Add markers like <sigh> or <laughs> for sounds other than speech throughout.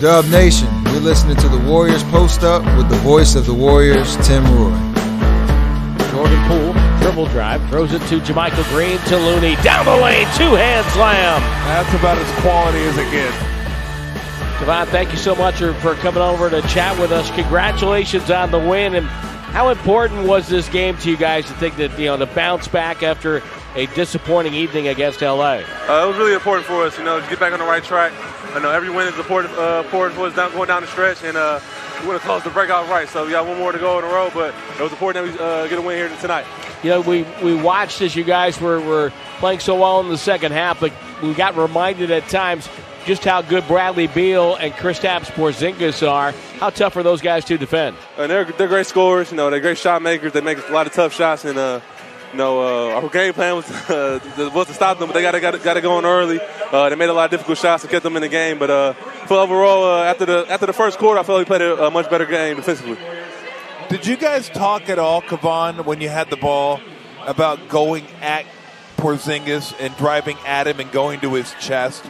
Dub Nation, you're listening to the Warriors Post Up with the voice of the Warriors, Tim Roye. Jordan Poole, dribble drive, throws it to JaMychal Green to Looney. Down the lane, two hand slam. That's about as quality as it gets. Kevon, thank you so much for, for coming over to chat with us. Congratulations on the win. And how important was this game to you guys to think that, you know, to bounce back after a disappointing evening against LA? Uh, it was really important for us, you know, to get back on the right track. I know every win is important, uh, important for us down, going down the stretch, and uh, we want to close the breakout right. So we got one more to go in a row, but it was important that we uh, get a win here tonight. You know, we, we watched as you guys were, were playing so well in the second half, but we got reminded at times just how good Bradley Beal and Kristaps Porzingis are. How tough are those guys to defend? And they're, they're great scorers. You know, they're great shot makers. They make a lot of tough shots, and uh, you know, uh, our game plan was, <laughs> uh, was to stop them, but they got got got to go in early. Uh, they made a lot of difficult shots to get them in the game, but uh, for overall, uh, after the after the first quarter, I felt we played a, much better game defensively. Did you guys talk at all, Kevon, when you had the ball, about going at Porzingis and driving at him and going to his chest?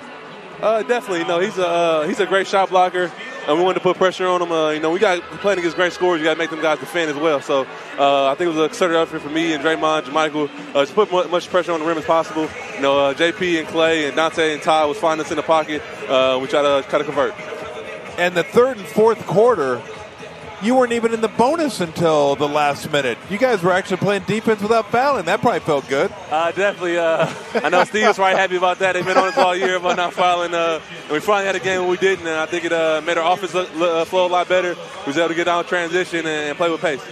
Uh, definitely. No, he's a uh, he's a great shot blocker, and we wanted to put pressure on them. Uh, you know, we got playing against great scorers. You got to make them guys defend as well. So uh, I think it was a concerted effort for me and Draymond, JaMychal, uh, to put much pressure on the rim as possible. You know, uh, JP and Clay and Donte and Ty was finding us in the pocket. we try to kind of convert. And the third and fourth quarter, you weren't even in the bonus until the last minute. You guys were actually playing defense without fouling. That probably felt good. Uh, definitely. Uh, <laughs> I know Steve's probably happy about that. They've been on us all year about not fouling. Uh, and we finally had a game where we didn't, and I think it uh, made our offense look, uh, flow a lot better. We was able to get out transition and, and play with pace.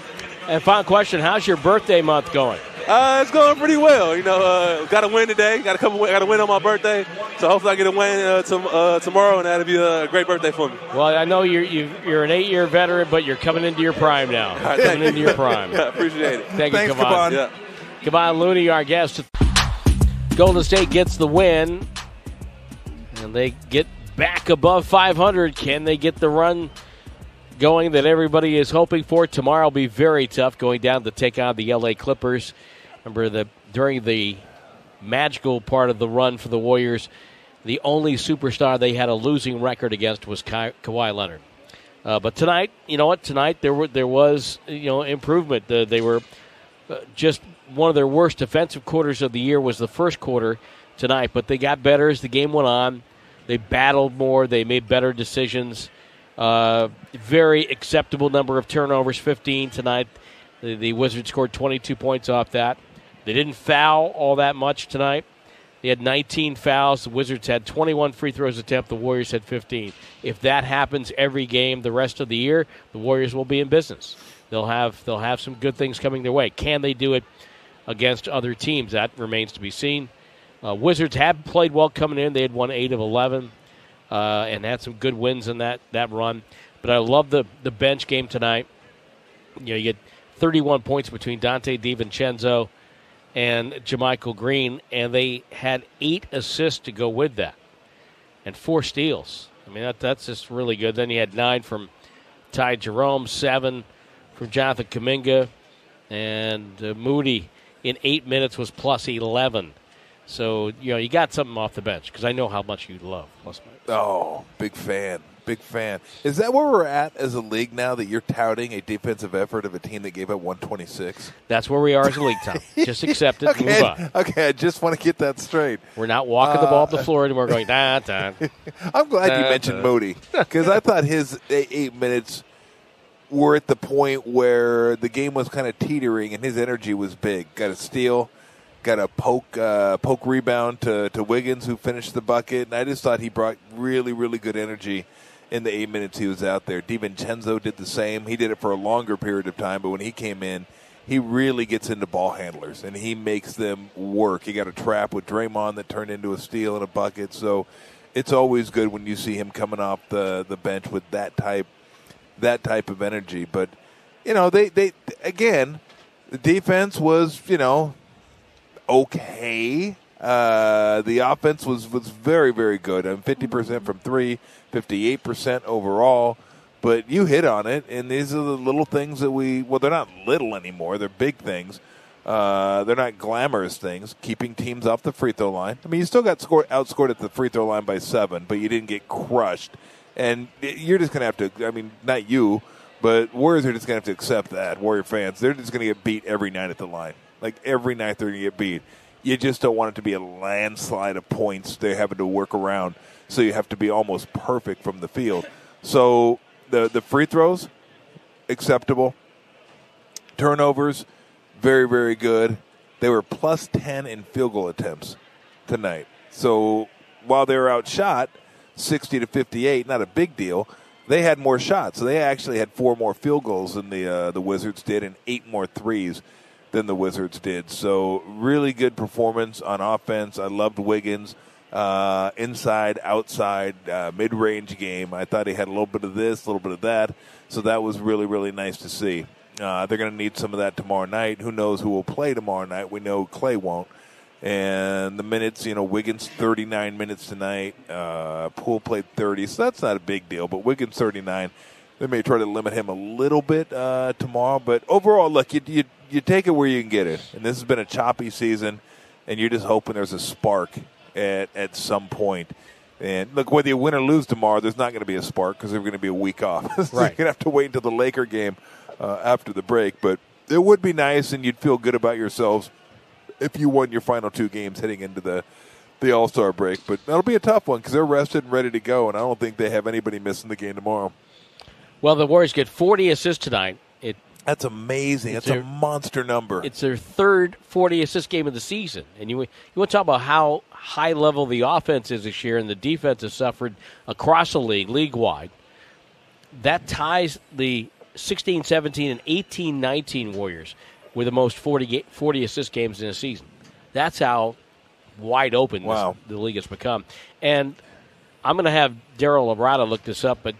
And final question: How's your birthday month going? Uh, it's going pretty well. You know, uh, got to win today. Got a couple. Got to win on my birthday. So hopefully I get a win uh, to, uh, tomorrow, and that'll be a great birthday for me. Well, I know you're you are an eight year veteran, but you're coming into your prime now. <laughs> Right, coming into your prime. <laughs> yeah, appreciate it. Thank you. Thanks, you, Kevon. Yeah. Kevon Looney, our guest. Golden State gets the win, and they get back above 500. Can they get the run? Going that everybody is hoping for tomorrow will be very tough. Going down to take on the LA Clippers. Remember the during the magical part of the run for the Warriors, the only superstar they had a losing record against was Ka- Kawhi Leonard. Uh, but tonight, you know what? Tonight there were there was you know improvement. Uh, they were uh, just one of their worst defensive quarters of the year was the first quarter tonight, but they got better as the game went on. They battled more. They made better decisions. Uh, very acceptable number of turnovers, 15 tonight. The, the Wizards scored 22 points off that. They didn't foul all that much tonight. They had 19 fouls. The Wizards had 21 free throws attempt. The Warriors had 15. If that happens every game the rest of the year, the Warriors will be in business. They'll have they'll have some good things coming their way. Can they do it against other teams? That remains to be seen. Uh, Wizards have played well coming in. They had won eight of 11 uh, and had some good wins in that that run. But I love the the bench game tonight. You know, you get 31 points between Donte DiVincenzo and JaMychal Green, and they had eight assists to go with that, and four steals. I mean, that, that's just really good. Then you had nine from Ty Jerome, seven from Jonathan Kuminga, and uh, Moody in eight minutes was plus 11. So, you know, you got something off the bench because I know how much you love plus minus. Oh, big fan big fan. Is that where we're at as a league now that you're touting a defensive effort of a team that gave up 126? That's where we are as a league, Tom. <laughs> Just accept it okay, move on. Okay, I just want to get that straight. We're not walking uh, the ball up the floor anymore going, da, da. <laughs> I'm glad da, you mentioned da. Moody because I thought his eight minutes were at the point where the game was kind of teetering and his energy was big. Got a steal got a poke uh, poke rebound to, to Wiggins who finished the bucket, and I just thought he brought really really good energy in the eight minutes he was out there. DiVincenzo did the same. He did it for a longer period of time, but when he came in, he really gets into ball handlers and he makes them work. He got a trap with Draymond that turned into a steal and a bucket. So it's always good when you see him coming off the, the bench with that type that type of energy. But you know, they, they again, the defense was, you know, okay. Uh, the offense was, was very, very good. I'm 50% from three, 58% overall. But you hit on it, and these are the little things that we, well, they're not little anymore, they're big things. Uh, they're not glamorous things. Keeping teams off the free throw line. I mean, you still got scored, outscored at the free throw line by seven, but you didn't get crushed and you're just going to have to. I mean, not you, but Warriors are just going to have to accept that. Warrior fans, they're just going to get beat every night at the line. Like every night, they're going to get beat. You just don't want it to be a landslide of points they're having to work around. So you have to be almost perfect from the field. So the the free throws acceptable. Turnovers, very, very good. They were plus 10 in field goal attempts tonight. So while they were outshot 60 to 58, not a big deal, they had more shots. So they actually had four more field goals than the, uh, the Wizards did and eight more threes than the Wizards did. So really good performance on offense. I loved Wiggins. Uh, inside, outside, uh, mid range game. I thought he had a little bit of this, a little bit of that. So that was really, really nice to see. Uh, they're going to need some of that tomorrow night. Who knows who will play tomorrow night? We know Clay won't. And the minutes, you know, Wiggins 39 minutes tonight. Uh, Poole played 30, so that's not a big deal. But Wiggins 39. They may try to limit him a little bit uh, tomorrow. But overall, look, you, you, you take it where you can get it. And this has been a choppy season, and you're just hoping there's a spark at, at some point. And look, whether you win or lose tomorrow, there's not going to be a spark because there's going to be a week off. <laughs> so Right. you're going to have to wait until the Laker game uh, after the break. But it would be nice, and you'd feel good about yourselves if you won your final two games heading into the the All Star break. But that'll be a tough one because they're rested and ready to go, and I don't think they have anybody missing the game tomorrow. Well, the Warriors get 40 assists tonight. That's amazing. It's That's a monster number. it's their third 40 assist game of the season, and you you want to talk about how high level the offense is this year, and the defense has suffered across the league, league wide. That ties the 16, 17, and 18, 19 Warriors with the most 40, 40 assist games in a season. That's how wide open this- the league has become. And I'm going to have Daryl Labrada look this up, but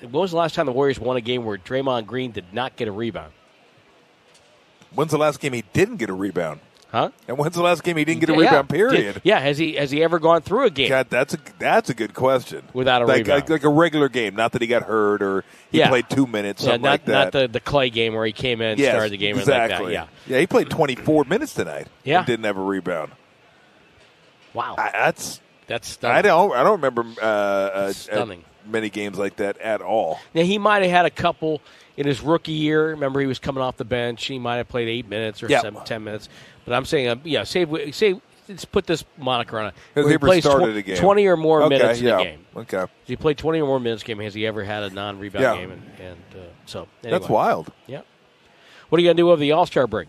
when was the last time the Warriors won a game where Draymond Green did not get a rebound? When's the last game he didn't get a rebound? Huh? And when's the last game he didn't get a Yeah. rebound? Period. Did- yeah, has he has he ever gone through a game? God, that's a that's a good question. Without a like, rebound. like like a regular game, not that he got hurt or he Yeah. played two minutes, yeah, not like that. not the, the Clay game where he came in, Yes, started the game, exactly. like that. Yeah, yeah, he played 24 minutes tonight. Yeah. and didn't have a rebound. wow, I, that's that's stunning. I don't I don't remember uh, uh, Stunning. Many games like that at all. Now he might have had a couple in his rookie year. Remember, he was coming off the bench. He might have played eight minutes or Yeah. seven, ten minutes. But I'm saying, uh, yeah, save, say let's put this moniker on it. Has he plays tw- a game? twenty or more okay, minutes yeah. in a game. Okay, he played twenty or more minutes game? Has he ever had a non-rebound Yeah. game? And, and uh, so anyway. that's wild. Yeah. What are you gonna do over the All Star break?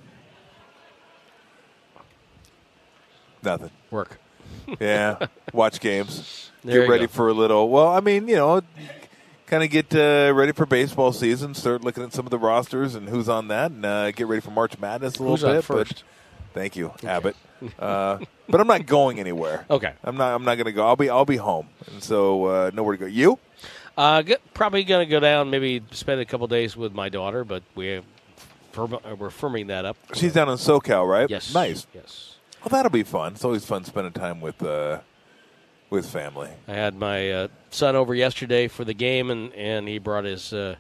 Nothing. Work. Yeah, watch games. There get ready go. for a little. Well, I mean, you know, kind of get uh, ready for baseball season. Start looking at some of the rosters and who's on that, and uh, get ready for March Madness a little Who's bit. first? But thank you, Abbott. <laughs> Uh, but I'm not going anywhere. Okay. I'm not. I'm not going to go. I'll be. I'll be home, and so uh, nowhere to go. You? Uh, g- probably going to go down, maybe spend a couple days with my daughter, but we we're firming that up. She's down in SoCal, right? Yes. Nice. Yes. Well, that'll be fun. It's always fun spending time with uh, with family. I had my uh, son over yesterday for the game, and, and he brought his uh,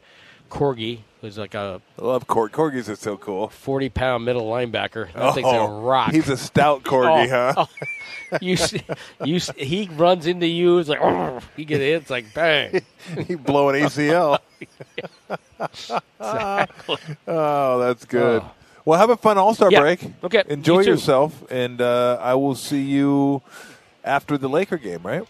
corgi, who's like a I love corg- corgis. Are so cool. 40 pound middle linebacker. That thing's a Oh, rock. He's a stout <laughs> corgi, Oh, huh? oh. you, see, you, see- he runs into you. It's like, <laughs> he get hit. It's like, bang. <laughs> he blow an ACL. oh, that's good. Oh. Well, have a fun All Star Yeah. break. Okay, Enjoy you yourself, and uh, I will see you after the Laker game, right?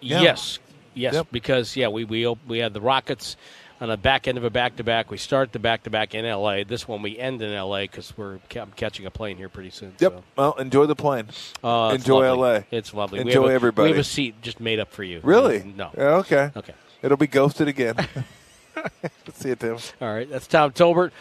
Yeah. Yes, yes, Yep. because yeah, we we we had the Rockets on the back end of a back to back. We start the back to back in L.A. This one we end in L.A. because we're I'm catching a plane here pretty soon. Yep. So. Well, enjoy the plane. Uh, Enjoy lovely. LA. It's lovely. we Enjoy have a, everybody. We have a seat just made up for you. Really? No. Yeah, okay. Okay. It'll be ghosted again. Let's <laughs> <laughs> see you, Tim. All right. That's Tom Tolbert.